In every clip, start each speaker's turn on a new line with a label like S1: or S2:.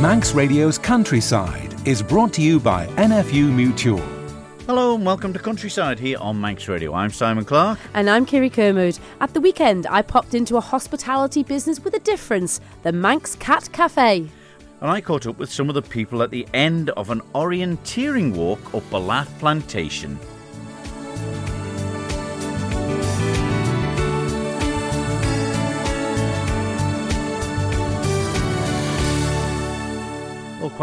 S1: Manx Radio's Countryside is brought to you by NFU Mutual.
S2: Hello and welcome to Countryside here on Manx Radio. I'm Simon Clark.
S3: And I'm Kirree Kermode. At the weekend, I popped into a hospitality business with a difference the Manx Cat Cafe.
S2: And I caught up with some of the people at the end of an orienteering walk up Ballaugh Plantation.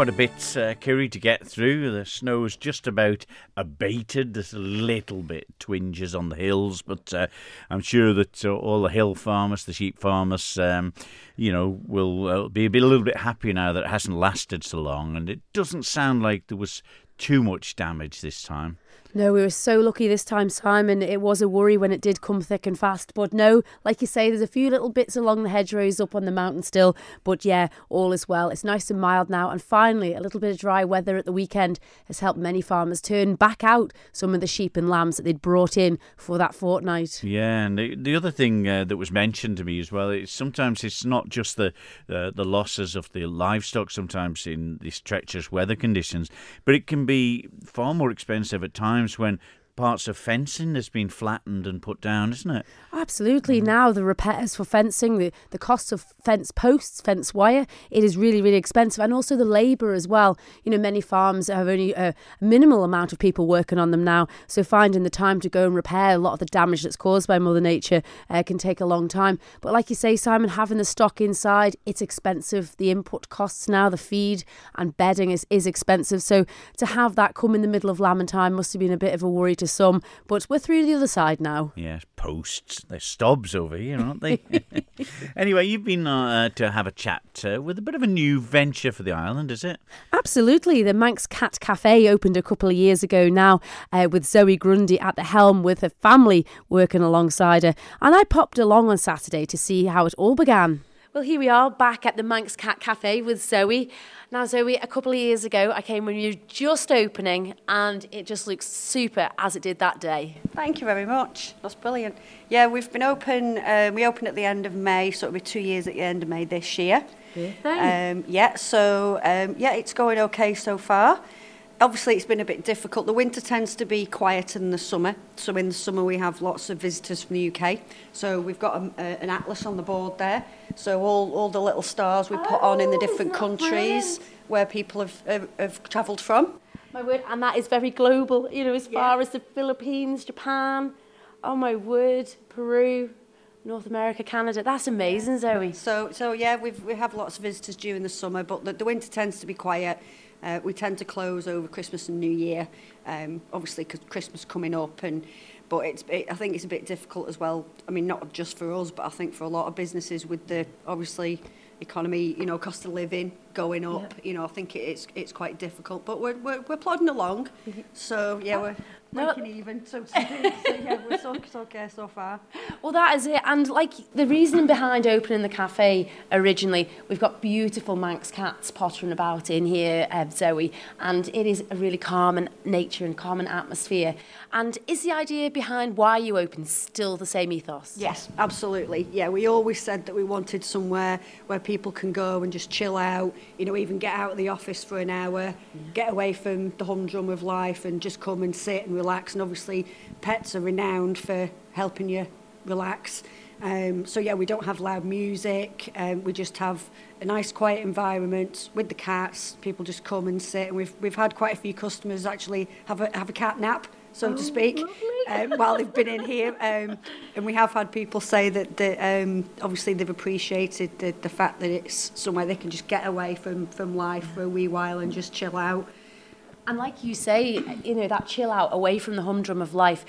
S2: Quite a bit, uh, Kirree, to get through. The snow's just about abated. There's a little bit twinges on the hills, but uh, I'm sure that uh, all the hill farmers, the sheep farmers, um, you know, will uh, be a, a little bit happy now that it hasn't lasted so long. And it doesn't sound like there was too much damage this time.
S3: No, we were so lucky this time, Simon. It was a worry when it did come thick and fast. But no, like you say, there's a few little bits along the hedgerows up on the mountain still. But yeah, all is well. It's nice and mild now. And finally, a little bit of dry weather at the weekend has helped many farmers turn back out some of the sheep and lambs that they'd brought in for that fortnight.
S2: Yeah, and the, the other thing uh, that was mentioned to me as well is sometimes it's not just the, uh, the losses of the livestock, sometimes in these treacherous weather conditions, but it can be far more expensive at times times when parts of fencing that's been flattened and put down, isn't it?
S3: Absolutely. Mm. Now the repairs for fencing, the, the cost of fence posts, fence wire, it is really, really expensive. And also the labour as well. You know, many farms have only a minimal amount of people working on them now. So finding the time to go and repair a lot of the damage that's caused by Mother Nature uh, can take a long time. But like you say, Simon, having the stock inside, it's expensive. The input costs now, the feed and bedding is, is expensive. So to have that come in the middle of lambing time must have been a bit of a worry to some. But we're through the other side now.
S2: Yes, posts. They're stobs over here, aren't they? anyway, you've been uh, to have a chat uh, with a bit of a new venture for the island, is it?
S3: Absolutely. The Manx Cat Cafe opened a couple of years ago now uh, with Zoe Grundy at the helm with her family working alongside her. And I popped along on Saturday to see how it all began. Well, here we are back at the Manx Cat Cafe with Zoe. Now, Zoe, a couple of years ago, I came when you were just opening, and it just looks super as it did that day.
S4: Thank you very much. That's brilliant. Yeah, we've been open. Uh, we opened at the end of May, so it'll be two years at the end of May this year. Um, yeah, so um, yeah, it's going okay so far obviously it's been a bit difficult. The winter tends to be quieter than the summer. So in the summer we have lots of visitors from the UK. So we've got a, a, an atlas on the board there. So all, all the little stars we put oh, on in the oh, different countries brilliant. where people have, have, have travelled from.
S3: My word, and that is very global, you know, as yeah. far as the Philippines, Japan, oh my word, Peru, North America, Canada. That's amazing, Zoe.
S4: So, so yeah, we've, we have lots of visitors during the summer, but the, the winter tends to be quiet. Uh, we tend to close over Christmas and New Year, um, obviously because Christmas coming up, and but it's it, I think it's a bit difficult as well. I mean, not just for us, but I think for a lot of businesses with the obviously economy, you know, cost of living going up. Yeah. You know, I think it's it's quite difficult, but we're we're, we're plodding along. So yeah, we're no. even, so to speak. so yeah, we're so, so okay so far.
S3: Well, that is it. And like the reason behind opening the cafe originally, we've got beautiful Manx cats pottering about in here, uh, Zoe, and it is a really calm and nature and calm and atmosphere. And is the idea behind why you opened still the same ethos?
S4: Yes, absolutely. Yeah, we always said that we wanted somewhere where people can go and just chill out, you know, even get out of the office for an hour, yeah. get away from the humdrum of life and just come and sit and relax. And obviously, pets are renowned for helping you relax. Um, so yeah, we don't have loud music. Um, we just have a nice, quiet environment with the cats. People just come and sit, and we've we've had quite a few customers actually have a have a cat nap so oh, to speak, um, while they've been in here. Um, and we have had people say that, that um, obviously they've appreciated the, the fact that it's somewhere they can just get away from, from life for a wee while and just chill out.
S3: And like you say, you know, that chill out away from the humdrum of life,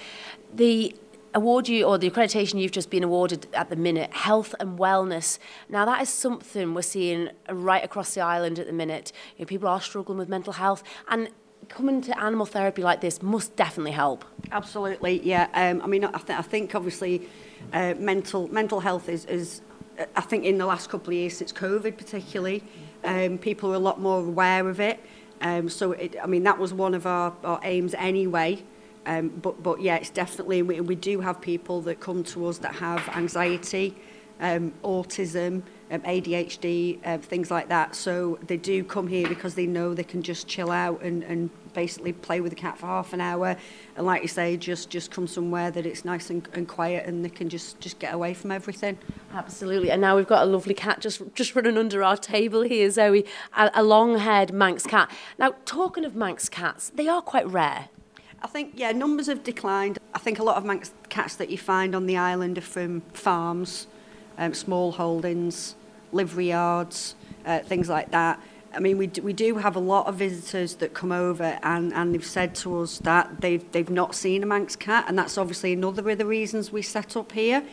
S3: the award you or the accreditation you've just been awarded at the minute health and wellness now that is something we're seeing right across the island at the minute you know, people are struggling with mental health and coming to animal therapy like this must definitely help.
S4: Absolutely, yeah. Um, I mean, I, th I think obviously uh, mental mental health is, is uh, I think in the last couple of years since COVID particularly, um, people are a lot more aware of it. Um, so, it, I mean, that was one of our, our aims anyway. Um, but, but yeah, it's definitely, we, we do have people that come to us that have anxiety, um, autism, um, ADHD, uh, things like that. So they do come here because they know they can just chill out and, and basically play with the cat for half an hour. And like you say, just just come somewhere that it's nice and, and quiet and they can just, just get away from everything.
S3: Absolutely. And now we've got a lovely cat just just running under our table here, Zoe, a, a long-haired Manx cat. Now, talking of Manx cats, they are quite rare.
S4: I think, yeah, numbers have declined. I think a lot of Manx cats that you find on the island are from farms, um, small holdings, livery yards, uh, things like that. I mean, we do, we do have a lot of visitors that come over and, and they've said to us that they've, they've not seen a Manx cat, and that's obviously another of the reasons we set up here.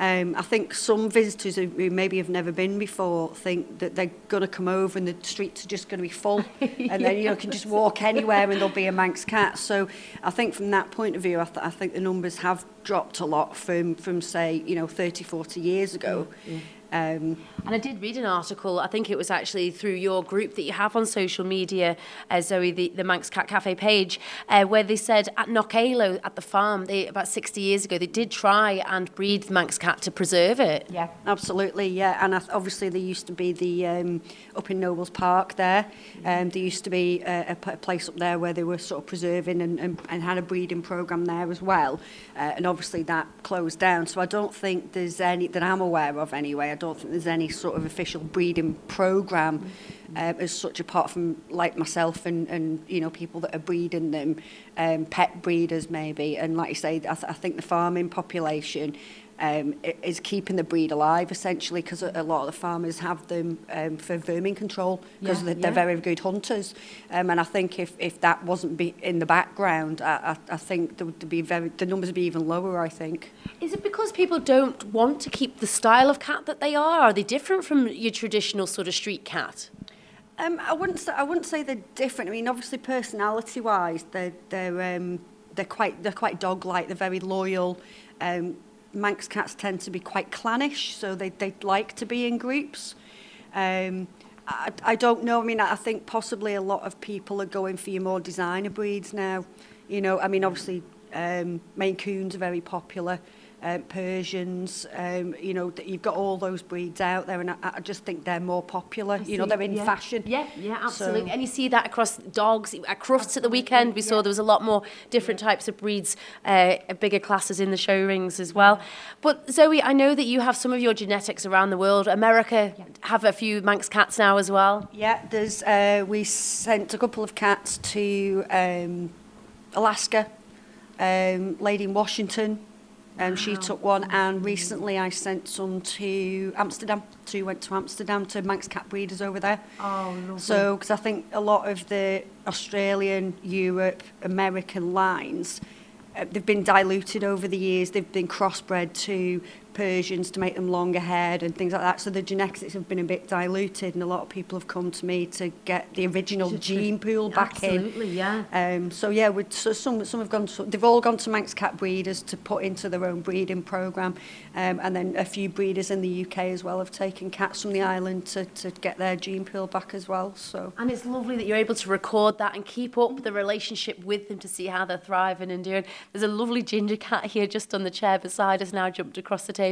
S4: Um, I think some visitors who maybe have never been before think that they're going to come over and the streets are just going to be full and then you know, can just walk anywhere and there'll be a Manx cat. So I think from that point of view, I, th I think the numbers have dropped a lot from, from say, you know, 30, 40 years ago. Yeah, yeah. Um,
S3: And I did read an article, I think it was actually through your group that you have on social media, uh, Zoe, the, the Manx Cat Cafe page, uh, where they said at Knockaloe, at the farm, they, about 60 years ago, they did try and breed the Manx cat to preserve it.
S4: Yeah, absolutely. Yeah, and obviously there used to be the um, up in Nobles Park there. Um, there used to be a place up there where they were sort of preserving and, and, and had a breeding program there as well. Uh, and obviously that closed down. So I don't think there's any that I'm aware of anyway. Don't think there's any sort of official breeding program. Uh, as such, apart from like myself and, and you know people that are breeding them, um, pet breeders maybe, and like you say, I, th- I think the farming population um, is keeping the breed alive essentially because a, a lot of the farmers have them um, for vermin control because
S3: Yeah,
S4: they're, they're very good hunters. Um, and I think if, if that wasn't be in the background, I, I, I think there would be very the numbers would be even lower. I think.
S3: Is it because people don't want to keep the style of cat that they are? Are they different from your traditional sort of street cat?
S4: Um, I wouldn't say I wouldn't say they're different. I mean, obviously, personality-wise, they're they're um, they're quite they're quite dog-like. They're very loyal. Um, Manx cats tend to be quite clannish, so they, they'd like to be in groups. Um, I, I don't know. I mean, I think possibly a lot of people are going for your more designer breeds now. You know, I mean, obviously, um, Maine Coons are very popular. Um, Persians, um, you know, th- you've got all those breeds out there, and I, I just think they're more popular. you know, they're in
S3: yeah.
S4: fashion.
S3: Yeah, yeah, absolutely.
S4: So-
S3: and you see that across dogs. At Crufts at the weekend, we saw there was a lot more different types of breeds, uh, bigger classes in the show rings as well. But Zoe, I know that you have some of your genetics around the world. America have a few Manx cats now as well.
S4: Yeah, there's uh, we sent a couple of cats to um, Alaska, um, lady in Washington. Um, wow. She took one, and recently I sent some to Amsterdam. Two went to Amsterdam to Manx cat breeders over there.
S3: Oh, lovely.
S4: So, because I think a lot of the Australian, Europe, American lines, uh, they've been diluted over the years. They've been crossbred to Persians to make them longer haired and things like that. So the genetics have been a bit diluted, and a lot of people have come to me to get the original gene pool back in.
S3: Absolutely, yeah.
S4: Um, so yeah, we so some some have gone. To, they've all gone to Manx cat breeders to put into their own breeding program, um, and then a few breeders in the UK as well have taken cats from the island to, to get their gene pool back as well. So
S3: And it's lovely that you're able to record that and keep up the relationship with them to see how they're thriving and doing. There's a lovely ginger cat here just on the chair beside us now, jumped across the table.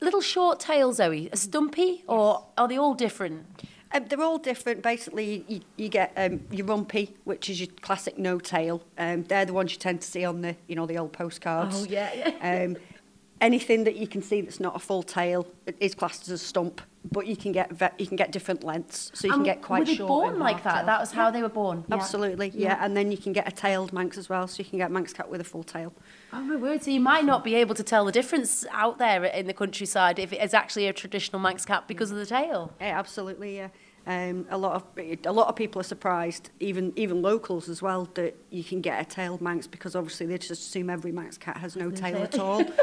S3: Little short tail, Zoe, a stumpy, or are they all different?
S4: Um, they're all different. Basically, you, you get um, your rumpy, which is your classic no tail. Um, they're the ones you tend to see on the, you know, the old postcards.
S3: Oh, yeah, yeah.
S4: Um, anything that you can see that's not a full tail is classed as a stump. But you can get ve- you can get different lengths, so you can get quite
S3: were they
S4: short.
S3: born
S4: and
S3: like that?
S4: half-tailed.
S3: That was how they were born. Yeah.
S4: Absolutely, yeah. And then you can get a tailed Manx as well, so you can get Manx cat with a full tail.
S3: Oh my word! So you might not be able to tell the difference out there in the countryside if it is actually a traditional Manx cat because of the tail.
S4: Yeah, absolutely, yeah. Um, a lot of a lot of people are surprised, even even locals as well, that you can get a tailed Manx because obviously they just assume every Manx cat has no tail at all.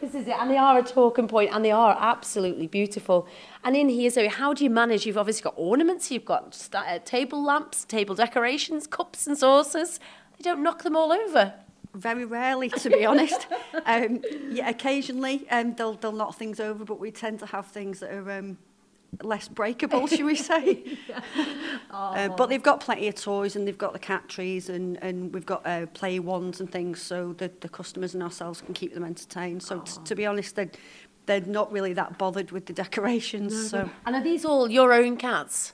S3: This is it, and they are a talking point, and they are absolutely beautiful. And in here, Zoe, how do you manage? You've obviously got ornaments, you've got sta- uh, table lamps, table decorations, cups and saucers. They don't knock them all over.
S4: Very rarely, to be honest. Um, yeah, occasionally um, they'll they'll knock things over, but we tend to have things that are um, less breakable, shall we say? Uh, but they've got plenty of toys, and they've got the cat trees, and, and we've got uh, play wands and things, so the, the customers and ourselves can keep them entertained. So t- to be honest, they're, they're not really that bothered with the decorations. So
S3: And are these all your own cats?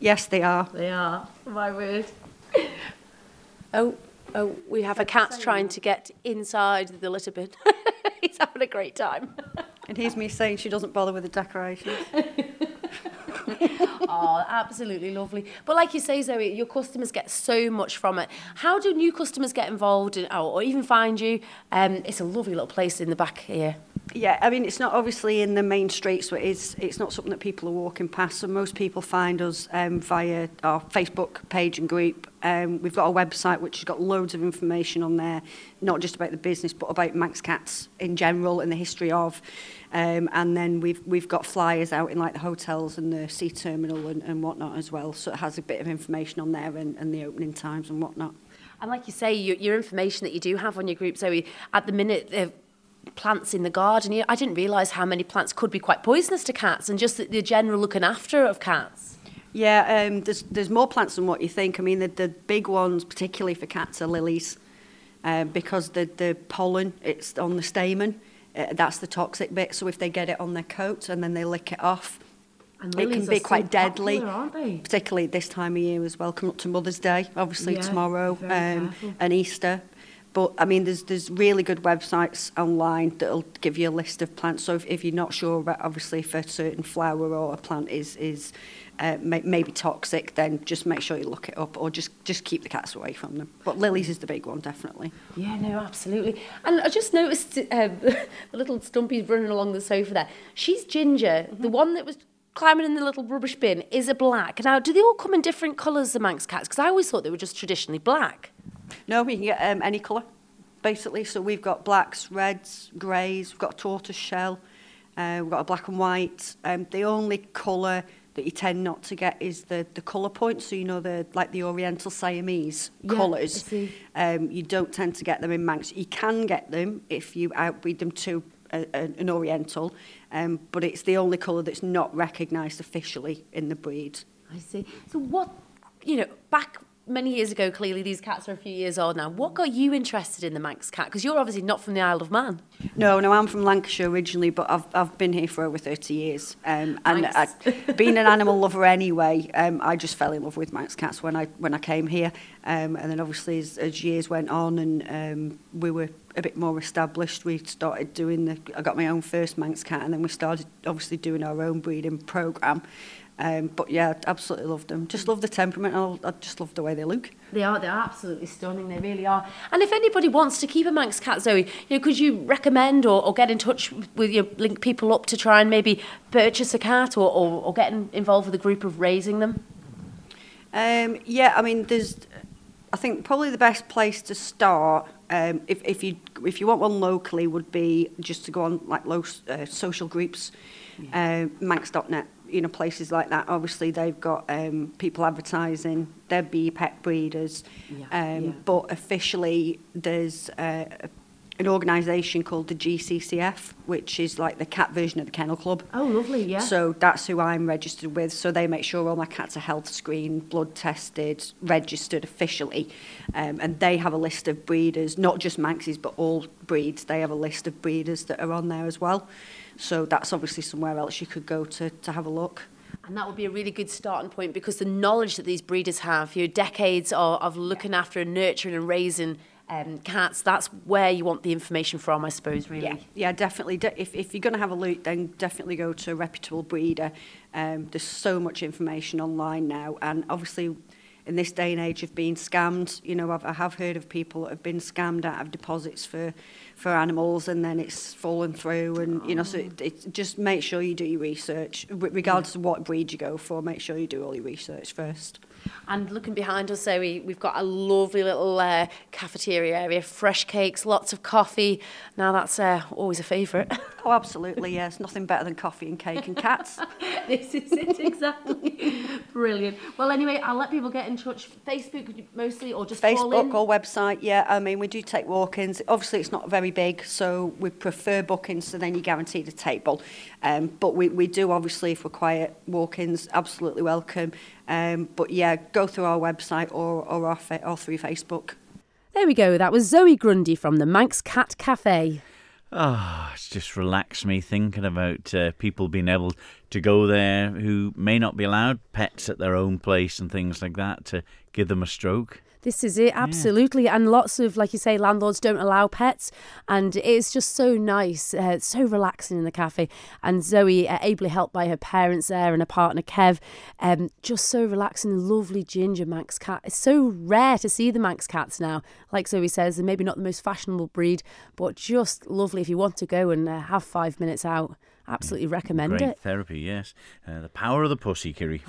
S4: yes, they are.
S3: They are. My word. Oh, oh, we have a cat trying to get inside the litter bin. He's having a great time.
S4: And here's me saying she doesn't bother with the decorations.
S3: oh, absolutely lovely. But like you say, Zoe, your customers get so much from it. How do new customers get involved in, or, even find you? Um, it's a lovely little place in the back here.
S4: Yeah, I mean, it's not obviously in the main streets, so it is, it's not something that people are walking past. So most people find us um, via our Facebook page and group. Um, we've got a website which has got loads of information on there, not just about the business, but about Manx Cats in general and the history of. Um, and then we've we've got flyers out in like the hotels and the sea terminal and, and whatnot as well. So it has a bit of information on there and, and the opening times and whatnot.
S3: And like you say, your, your information that you do have on your group, Zoe, at the minute, uh, plants in the garden here, I didn't realise how many plants could be quite poisonous to cats and just the, the general looking after of cats.
S4: Yeah, um, there's there's more plants than what you think. I mean, the, the big ones, particularly for cats, are lilies, um, because the the pollen it's on the stamen. Uh, that's the toxic bit. So if they get it on their coat and then they lick it off,
S3: And
S4: it can be
S3: are so
S4: quite deadly.
S3: popular, aren't
S4: particularly this time of year as well, coming up to Mother's Day, obviously
S3: Yeah,
S4: tomorrow, um, and Easter. But I mean, there's there's really good websites online that'll give you a list of plants. So if, if you're not sure, about, obviously, if a certain flower or a plant is is uh, may, maybe toxic, then just make sure you look it up, or just just keep the cats away from them. But lilies is the big one, definitely.
S3: Yeah, no, absolutely. And I just noticed um, the little Stumpy's running along the sofa there. She's ginger. The one that was climbing in the little rubbish bin is a black. Now, do they all come in different colours, the Manx cats? Because I always thought they were just traditionally black.
S4: No, we can get um, any colour, basically. So we've got blacks, reds, greys, we've got a tortoise shell, uh, we've got a black and white. Um, the only colour that you tend not to get is the, the colour points. So, you know, the like the Oriental Siamese
S3: Yeah,
S4: colours. Um, you don't tend to get them in Manx. You can get them if you outbreed them to a, a, an Oriental, um, but it's the only colour that's not recognised officially in the breed.
S3: I see. So what, you know, back many years ago, clearly these cats are a few years old now. What got you interested in the Manx cat? Because you're obviously not from the Isle of Man.
S4: No, no, I'm from Lancashire originally, but I've I've been here for over 30 years. Um, and
S3: Nice.
S4: I, being an animal lover anyway, um, I just fell in love with Manx cats when I when I came here. Um, and then obviously as, as years went on and um, we were a bit more established, we started doing the. I got my own first Manx cat, and then we started obviously doing our own breeding program. Um, but yeah, absolutely loved them. Just love the temperament. and I just love the way they look.
S3: They are. They're absolutely stunning. They really are. And if anybody wants to keep a Manx cat, Zoe, you know, could you recommend or, or get in touch with your link people up to try and maybe purchase a cat or, or, or get in, involved with a group of raising them?
S4: Um, yeah, I mean, there's. I think probably the best place to start, um, if if you if you want one locally, would be just to go on like low uh, social groups, uh, Manx.net, you know, places like that. Obviously, they've got um, people advertising. There'd be pet breeders,
S3: Yeah,
S4: um,
S3: yeah.
S4: but officially, there's uh, an organisation called the GCCF, which is like the cat version of the Kennel Club.
S3: Oh, lovely. Yeah.
S4: So that's who I'm registered with. So they make sure all my cats are health screened, blood tested, registered officially. Um, and they have a list of breeders, not just Manxes, but all breeds. They have a list of breeders that are on there as well. So that's obviously somewhere else you could go to, to have a look.
S3: And that would be a really good starting point because the knowledge that these breeders have, you know, decades of, of looking after and nurturing and raising um, cats, that's where you want the information from, I suppose, really.
S4: Yeah, yeah, definitely. De- if, if you're going to have a look, then definitely go to a reputable breeder. Um, there's so much information online now, and obviously, in this day and age of being scammed. You know, I've, I have heard of people that have been scammed out of deposits for, for animals and then it's fallen through. And, oh. you know, so it, it, just make sure you do your research. Regardless yeah. of what breed you go for, make sure you do all your research first.
S3: And looking behind us, Zoe, we, we've got a lovely little uh, cafeteria area, fresh cakes, lots of coffee. Now that's uh, always a favourite.
S4: Oh, absolutely, yes. Nothing better than coffee and cake and cats.
S3: this is it, exactly. Brilliant. Well, anyway, I'll let people get in touch. Facebook mostly, or just.
S4: Facebook or website, yeah. I mean, we do take walk-ins. Obviously, it's not very big, so we prefer bookings, so then you're guaranteed a table. Um, but we, we do, obviously, if we're quiet, walk-ins, absolutely welcome. Um, but yeah, go through our website or, or, our fa- or through Facebook.
S3: There we go. That was Zoe Grundy from the Manx Cat Cafe.
S2: Ah, it's just relaxed me thinking about uh, people being able to go there who may not be allowed pets at their own place and things like that to give them a stroke.
S3: This is it, absolutely. And lots of, like you say, landlords don't allow pets. And it's just so nice, uh, so relaxing in the cafe. And Zoe, uh, ably helped by her parents there and her partner Kev, um, just so relaxing. Lovely ginger Manx cat. It's so rare to see the Manx cats now. Like Zoe says, they're maybe not the most fashionable breed, but just lovely if you want to go and uh, have five minutes out. Absolutely recommend
S2: Great
S3: it.
S2: therapy, yes. Uh, the power of the pussy, Kirree.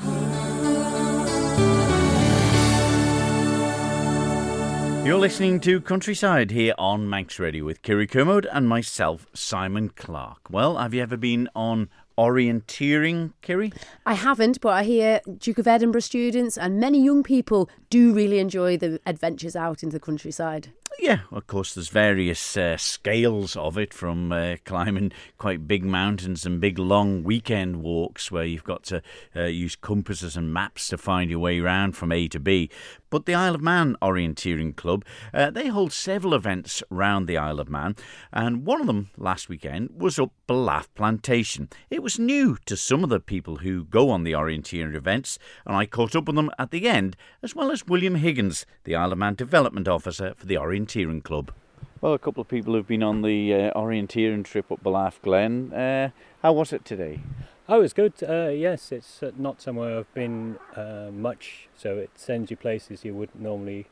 S2: You're listening to Countryside here on Manx Radio with Kirree Kermode and myself, Simon Clark. Well, have you ever been on orienteering, Kirree?
S3: I haven't, but I hear Duke of Edinburgh students and many young people do really enjoy the adventures out into the countryside.
S2: Yeah, of course, there's various uh, scales of it from uh, climbing quite big mountains and big long weekend walks where you've got to uh, use compasses and maps to find your way around from A to B. But the Isle of Man Orienteering Club, uh, they hold several events round the Isle of Man, and one of them last weekend was up Ballaugh Plantation. It was new to some of the people who go on the orienteering events, and I caught up with them at the end, as well as William Higgins, the Isle of Man Development Officer for the Orienteering Club. Well, a couple of people have been on the uh, orienteering trip up Ballaugh Glen. Uh, how was it today?
S5: Oh, it's good. Uh, yes, it's uh, not somewhere I've been uh, much, so it sends you places you wouldn't normally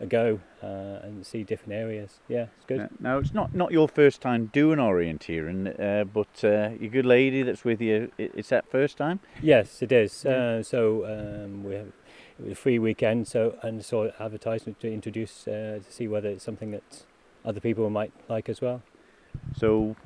S5: uh, go uh, and see different areas. Yeah, it's good.
S2: Now, it's not, not your first time doing orienteering, uh, but uh, your good lady that's with you, it's that first time?
S5: Yes, it is. Uh, so um, we have it was a free weekend, so and saw advertisement to introduce uh, to see whether it's something that other people might like as well.
S2: So,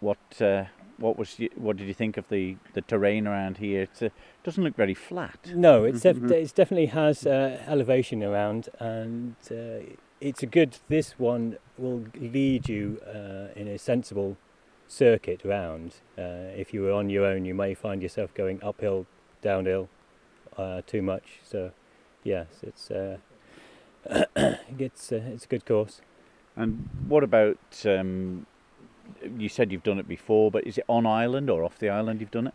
S2: what uh, what was y- what did you think of the, the terrain around here? It uh, doesn't look very flat.
S5: No, it's def- it definitely has uh, elevation around, and uh, it's a good. This one will lead you uh, in a sensible circuit around. Uh, if you were on your own, you may find yourself going uphill, downhill, uh, too much. So, yes, it's uh, it's uh, it's a good course.
S2: And what about? Um, you said you've done it before, but is it on island or off the island? You've done it.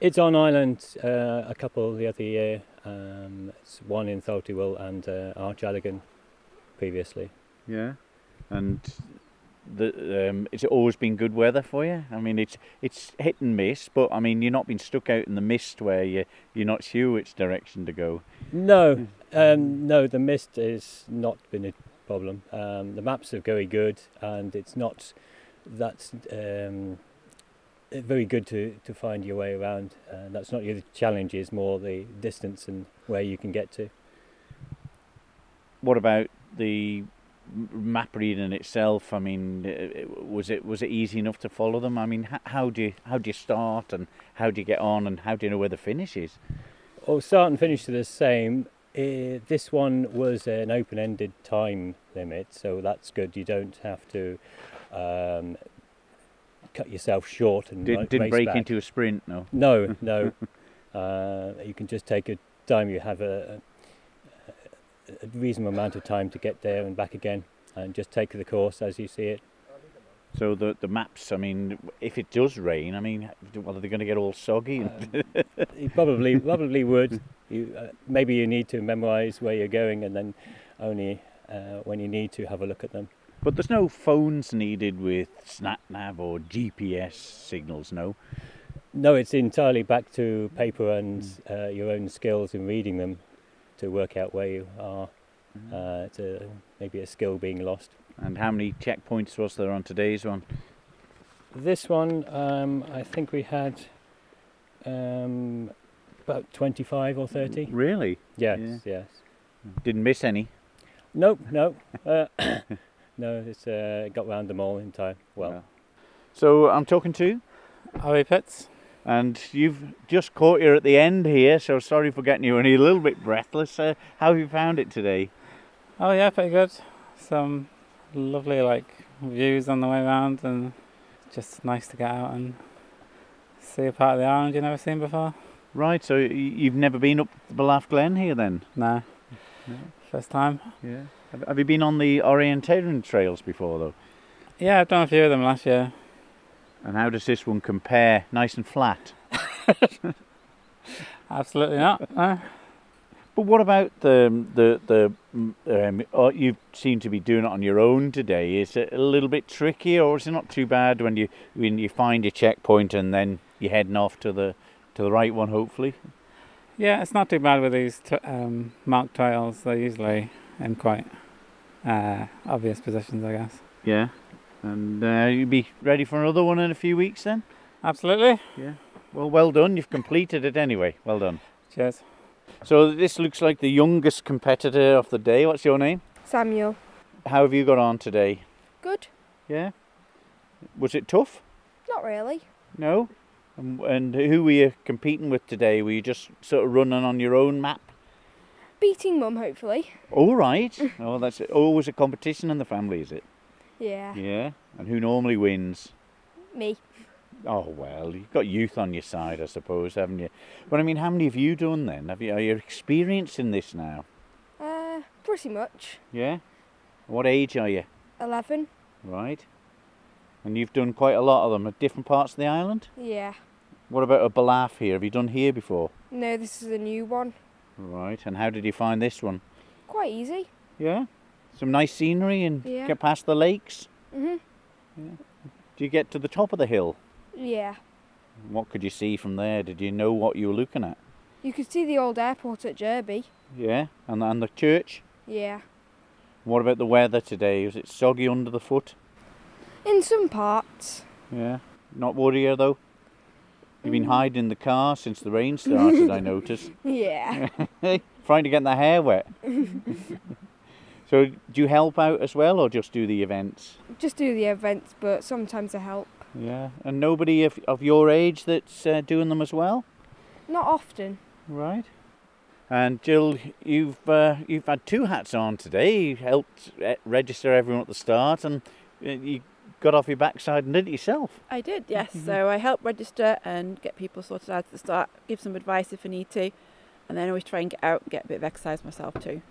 S5: It's on island uh, a couple the other year. Um, it's one in Tholt-y-Will and uh, Archallagan previously.
S2: Yeah. And the um, has it always been good weather for you? I mean, it's it's hit and miss, but I mean, you're not been stuck out in the mist where you you're not sure which direction to go.
S5: No, um, no, the mist has not been a problem. Um, the maps are very good, and it's not that's um, very good to, to find your way around. Uh, that's not your challenge; is more the distance and where you can get to.
S2: What about the map reading itself? I mean, was it was it easy enough to follow them? I mean, how do you how do you start and how do you get on and how do you know where the finish is?
S5: Oh, start and finish are the same. Uh, this one was an open-ended time limit, so that's good. You don't have to um, cut yourself short and
S2: did, didn't break
S5: back.
S2: into a sprint, no.
S5: No, no. uh, you can just take a time. You have a, a, reasonable amount of time to get there and back again, and just take the course as you see it.
S2: So the the maps. I mean, if it does rain, I mean, well, are they going to get all soggy? And
S5: You probably probably would. You uh, maybe you need to memorise where you're going, and then only uh, when you need to have a look at them.
S2: But there's no phones needed with SnapNav or GPS signals, no.
S5: No, it's entirely back to paper and uh, your own skills in reading them to work out where you are. Uh, it's a, maybe a skill being lost.
S2: And how many checkpoints was there on today's one?
S5: This one, um, I think we had um, about 25 or 30.
S2: Really?
S5: Yes,
S2: Yeah.
S5: yes.
S2: Didn't miss any.
S5: Nope, no. Uh, no, it's uh, got round them all in time. Well,
S2: No. So I'm talking to,
S6: Harry Pitts.
S2: And you've just caught you at the end here. So sorry for getting you only a little bit breathless. Uh, how have you found it today?
S6: Oh yeah, pretty good. Some lovely like views on the way around, and just nice to get out and see a part of the island you've never seen before.
S2: Right. So you've never been up Ballaugh Glen here then?
S6: No,
S2: No.
S6: first time.
S2: Yeah. Have, have you been on the orienteering trails before though?
S6: Yeah, I've done a few of them last year.
S2: And how does this one compare? Nice and flat.
S6: Absolutely not. No.
S2: But what about the the the? mm, Um, oh, you seem to be doing it on your own today. Is it a little bit tricky, or is it not too bad when you when you find your checkpoint and then you're heading off to the to the right one, hopefully?
S6: Yeah, it's not too bad with these t- um, marked tiles. They're usually in quite uh, obvious positions, I guess.
S2: Yeah. And uh, you'll be ready for another one in a few weeks then.
S6: Absolutely. Yeah.
S2: Well, well done. You've completed it anyway. Well done.
S6: Cheers.
S2: So this looks like the youngest competitor of the day. What's your name?
S7: Samuel.
S2: How have you got on today?
S7: Good.
S2: Yeah. Was it tough?
S7: Not really.
S2: No. And, and who were you competing with today? Were you just sort of running on your own map?
S7: Beating mum, hopefully.
S2: All right. oh, that's always a competition in the family, is it?
S7: Yeah.
S2: Yeah. And who normally wins?
S7: Me.
S2: Oh well, you've got youth on your side, I suppose, haven't you? But I mean, how many have you done then? Have you are you experiencing this now?
S7: Uh, pretty much.
S2: Yeah. What age are you?
S7: 11.
S2: Right. And you've done quite a lot of them at different parts of the island.
S7: Yeah.
S2: What about a Ballaugh here? Have you done here before?
S7: No, this is a new one.
S2: Right. And how did you find this one?
S7: Quite easy.
S2: Yeah. Some nice scenery and
S7: Yeah.
S2: get past the lakes.
S7: Mhm.
S2: Do you get to the top of the hill?
S7: Yeah.
S2: What could you see from there? Did you know what you were looking at?
S7: You could see the old airport at Jurby.
S2: Yeah. And and the church.
S7: Yeah.
S2: What about the weather today? Was it soggy under the foot?
S7: In some parts.
S2: Yeah. Not worrier though. You've
S7: Mm.
S2: been hiding in the car since the rain started. I noticed.
S7: Yeah.
S2: Trying to get the hair wet. so do you help out as well, or just do the events?
S7: Just do the events, but sometimes I help.
S2: Yeah. And nobody of, of your age that's uh, doing them as well.
S7: Not often.
S2: Right. And Jill, you've uh, you've had two hats on today. You helped register everyone at the start, and uh, you got off your backside and did it yourself.
S8: I did, yes. So I help register and get people sorted out at the start, give some advice if I need to, and then always try and get out and get a bit of exercise myself too.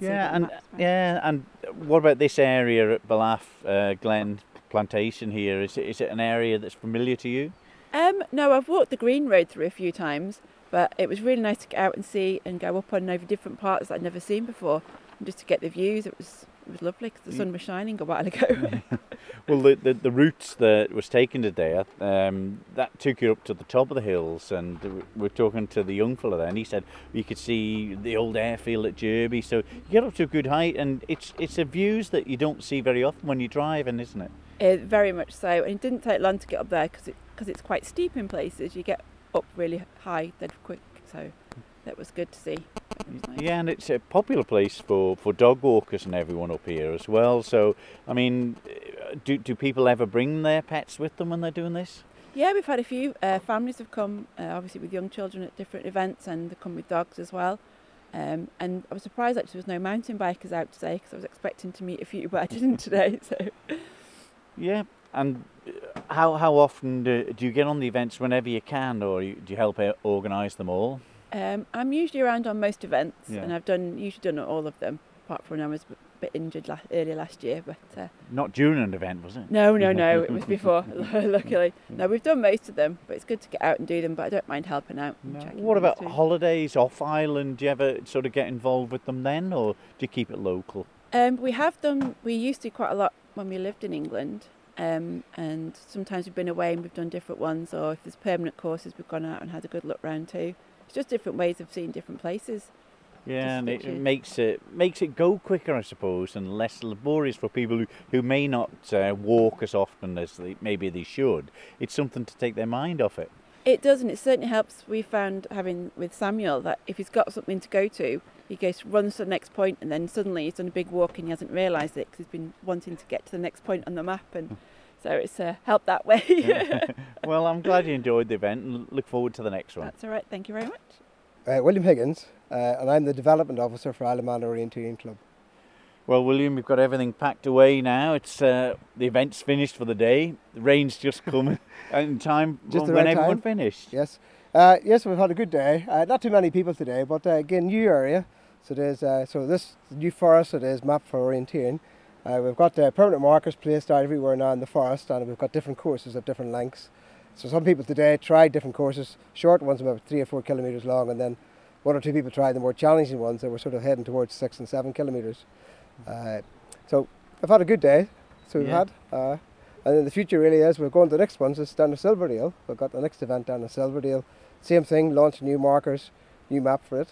S2: Yeah, and yeah, and what about this area at Ballaugh uh, Glen Plantation here? Is it, is it an area that's familiar to you?
S8: Um, no, I've walked the Green Road through a few times, but it was really nice to get out and see and go up and over different parts that I'd never seen before, and just to get the views. It was it was lovely because the sun was shining a while ago.
S2: Well, the, the, the routes that was taken today, um, that took you up to the top of the hills, and we're talking to the young fella there, and he said you could see the old airfield at Jurby. So you get up to a good height, and it's it's a views that you don't see very often when you're driving, isn't it?
S8: Uh, very much so, and it didn't take long to get up there because it, cause it's quite steep in places. You get up really high dead quick, so that was good to see. Nice.
S2: Yeah, and it's a popular place for, for dog walkers and everyone up here as well. So, I mean, uh, do, do people ever bring their pets with them when they're doing this?
S8: Yeah, we've had a few uh, families have come, uh, obviously with young children at different events, and they come with dogs as well. Um, and I was surprised actually there was no mountain bikers out today because I was expecting to meet a few, but I didn't today. So
S2: Yeah, and uh, how how often do, do you get on the events whenever you can, or do you help organise them all?
S8: Um, I'm usually around on most events,
S2: Yeah.
S8: and I've done usually done all of them, apart from when I was a bit injured la- earlier last year. But uh,
S2: Not during an event, was it?
S8: no, no, no, it was before. luckily, no, we've done most of them, but it's good to get out and do them. But I don't mind helping out.
S2: No. What about
S8: too.
S2: holidays off island? Do you ever sort of get involved with them then, or do you keep it local?
S8: Um, we have done. We used to quite a lot when we lived in England, um, and sometimes we've been away and we've done different ones. Or if there's permanent courses, we've gone out and had a good look round too. Just different ways of seeing different places.
S2: Yeah, and it
S8: literally-
S2: makes it makes it go quicker, I suppose, and less laborious for people who, who may not uh, walk as often as they, maybe they should. It's something to take their mind off it.
S8: It does, and it certainly helps. We found having with Samuel that if he's got something to go to, he goes runs to the next point, and then suddenly he's done a big walk and he hasn't realised it because he's been wanting to get to the next point on the map, and so it's uh, helped that way.
S2: well, I'm glad you enjoyed the event and look forward to the next one.
S8: That's all right. Thank you very much.
S9: Uh, William Higgins, uh, and I'm the Development Officer for Isle of Man Orienteering Club.
S2: Well, William, we've got everything packed away now. It's uh, the event's finished for the day. The rain's just come in time
S9: Just the
S2: when
S9: right
S2: everyone
S9: time.
S2: finished.
S9: Yes, uh, yes, we've had a good day. Uh, not too many people today, but uh, again, new area. So there's uh, so this new forest. It is map for orienteering, Uh, we've got uh, permanent markers placed out everywhere now in the forest, and we've got different courses of different lengths. So some people today tried different courses, short ones about three or four kilometres long, and then one or two people tried the more challenging ones that were sort of heading towards six and seven kilometres. Uh, so I've had a good day. So we've
S2: Yeah.
S9: had. Uh, and in the future really is we're going to the next ones is down to Silverdale. We've got the next event down in Silverdale. Same thing, launch new markers, new map for it.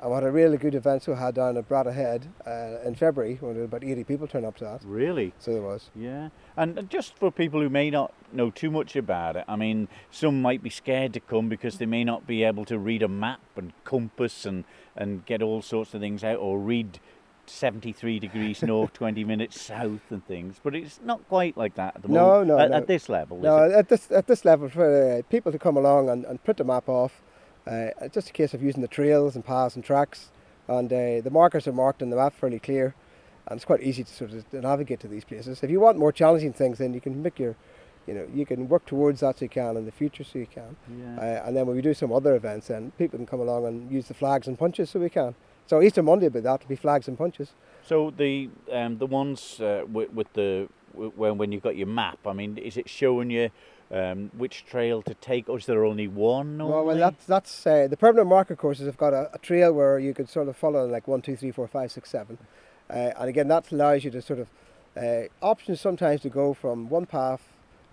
S9: Uh, and we had a really good event we had down at Bradhead uh, in February when there were about 80 people turned up to that.
S2: Really?
S9: So there was.
S2: Yeah, and and just for people who may not know too much about it, I mean, some might be scared to come because they may not be able to read a map and compass and, and get all sorts of things out, or read 73 degrees north, 20 minutes south, and things. But it's not quite like that at the
S9: No,
S2: moment.
S9: no,
S2: at,
S9: no.
S2: at this level,
S9: No, at this at this level, for uh, people to come along and, and print the map off, uh, it's just a case of using the trails and paths and tracks, and uh, the markers are marked on the map fairly clear, and it's quite easy to sort of navigate to these places. If you want more challenging things, then you can make your, you know, you can work towards that so you can in the future so you can.
S2: Yeah.
S9: Uh, and then when we do some other events, then people can come along and use the flags and punches so we can. So Easter Monday will be that, will be flags and punches.
S2: So the um, the ones uh, with, with the when when you've got your map, I mean, is it showing you um, which trail to take, or is there only one?
S9: Well, well, that's that's uh, the permanent marker courses have got a, a trail where you could sort of follow like one, two, three, four, five, six, seven, uh, and again that allows you to sort of uh, options sometimes to go from one path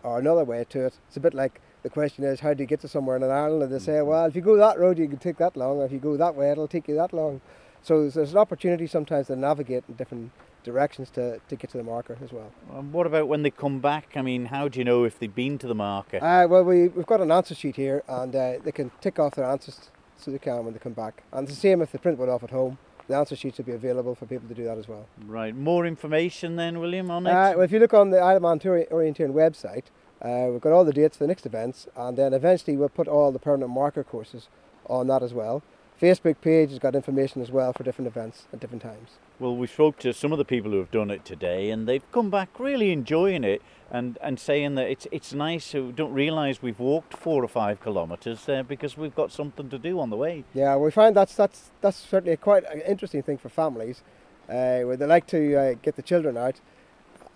S9: or another way to it. It's a bit like the question is how do you get to somewhere in an island, and they say, well, if you go that road, you can take that long, or if you go that way, it'll take you that long. So there's, there's an opportunity sometimes to navigate in different directions to, to get to the marker as well.
S2: And what about when they come back? I mean, how do you know if they've been to the marker?
S9: Uh, well, we, we've got an answer sheet here, and uh, they can tick off their answers so they can when they come back. And it's the same if they print one off at home. The answer sheets will be available for people to do that as well.
S2: Right, more information then, William, on it?
S9: Uh, well, if you look on the Isle of Man Orienteering website, uh, we've got all the dates for the next events, and then eventually we'll put all the permanent marker courses on that as well. Facebook page has got information as well for different events at different times.
S2: Well, we spoke to some of the people who have done it today, and they've come back really enjoying it and, and saying that it's it's nice. We don't realise we've walked four or five kilometres there because we've got something to do on the way.
S9: Yeah, we find that's that's that's certainly a quite an interesting thing for families, uh, where they like to uh, get the children out,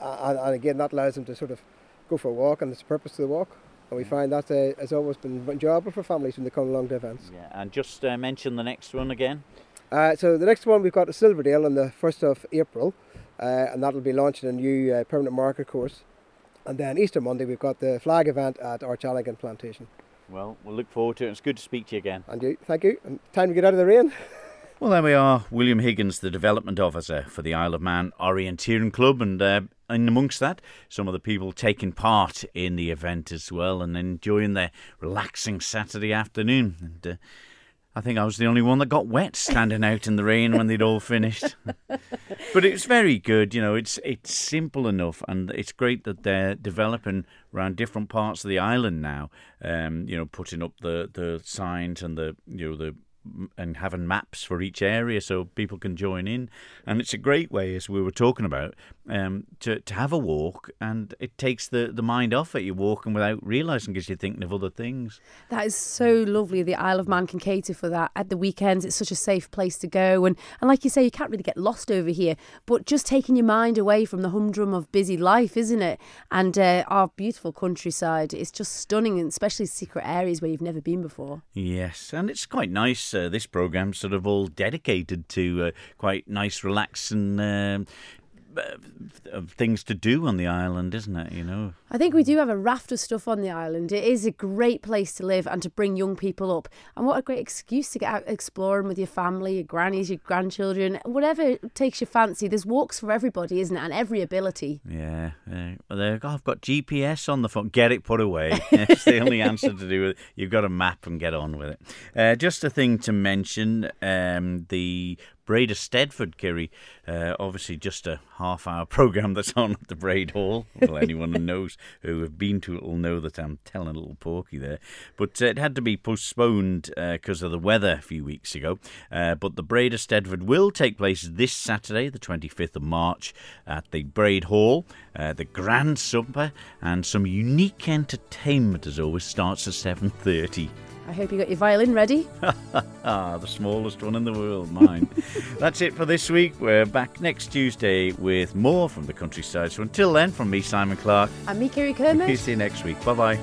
S9: uh, and, and again that allows them to sort of go for a walk, and there's a purpose to the walk. And we find that uh, has always been enjoyable for families when they come along to events.
S2: Yeah, and just uh, mention the next one again.
S9: Uh, so the next one we've got at Silverdale on the 1st of April, uh, and that'll be launching a new uh, permanent marker course. And then Easter Monday we've got the flag event at Archallagan Plantation.
S2: Well, we'll look forward to it. It's good to speak to you again.
S9: And you, thank you. And time to get out of the rain.
S2: Well, there we are. William Higgins, the development officer for the Isle of Man Orienteering Club, and uh, in amongst that, some of the people taking part in the event as well and enjoying their relaxing Saturday afternoon. And uh, I think I was the only one that got wet standing out in the rain when they'd all finished. but it's very good, you know. It's it's simple enough, and it's great that they're developing around different parts of the island now. Um, you know, putting up the the signs and the you know the and having maps for each area so people can join in. And it's a great way, as we were talking about, um, to, to have a walk and it takes the, the mind off it. You're walking without realising because you're thinking of other things.
S3: That is so lovely. The Isle of Man can cater for that. At the weekends, it's such a safe place to go. And, and like you say, you can't really get lost over here, but just taking your mind away from the humdrum of busy life, isn't it? And uh, our beautiful countryside is just stunning, and especially secret areas where you've never been before.
S2: Yes, and it's quite nice. Uh, this programme's sort of all dedicated to uh, quite nice, relaxing um uh, things to do on the island, isn't it? You know.
S3: I think we do have a raft of stuff on the island. It is a great place to live and to bring young people up. And what a great excuse to get out exploring with your family, your grannies, your grandchildren, whatever takes your fancy. There's walks for everybody, isn't it? And every ability.
S2: Yeah, uh, well, there, oh, I've got GPS on the phone. Get it put away. it's the only answer to do with it. You've got a map and get on with it. Uh, just a thing to mention um, the Braid of Stedford, Kirree. Uh, obviously, just a half hour programme that's on at the Braaid Hall. Well, anyone who knows who have been to it will know that I'm telling a little porky there. But uh, it had to be postponed because of the weather a few weeks ago. Uh, but the Braaid Eisteddfod will take place this Saturday, the 25th of March, at the Braaid Hall. Uh, the Grand Supper and some unique entertainment, as always, starts at 7.30.
S3: I hope you got your violin ready.
S2: ah, the smallest one in the world, mine. That's it for this week. We're back next Tuesday with more from the countryside. So until then, from me, Simon Clark.
S3: And me, Kirree Kermode.
S2: See you next week. Bye bye.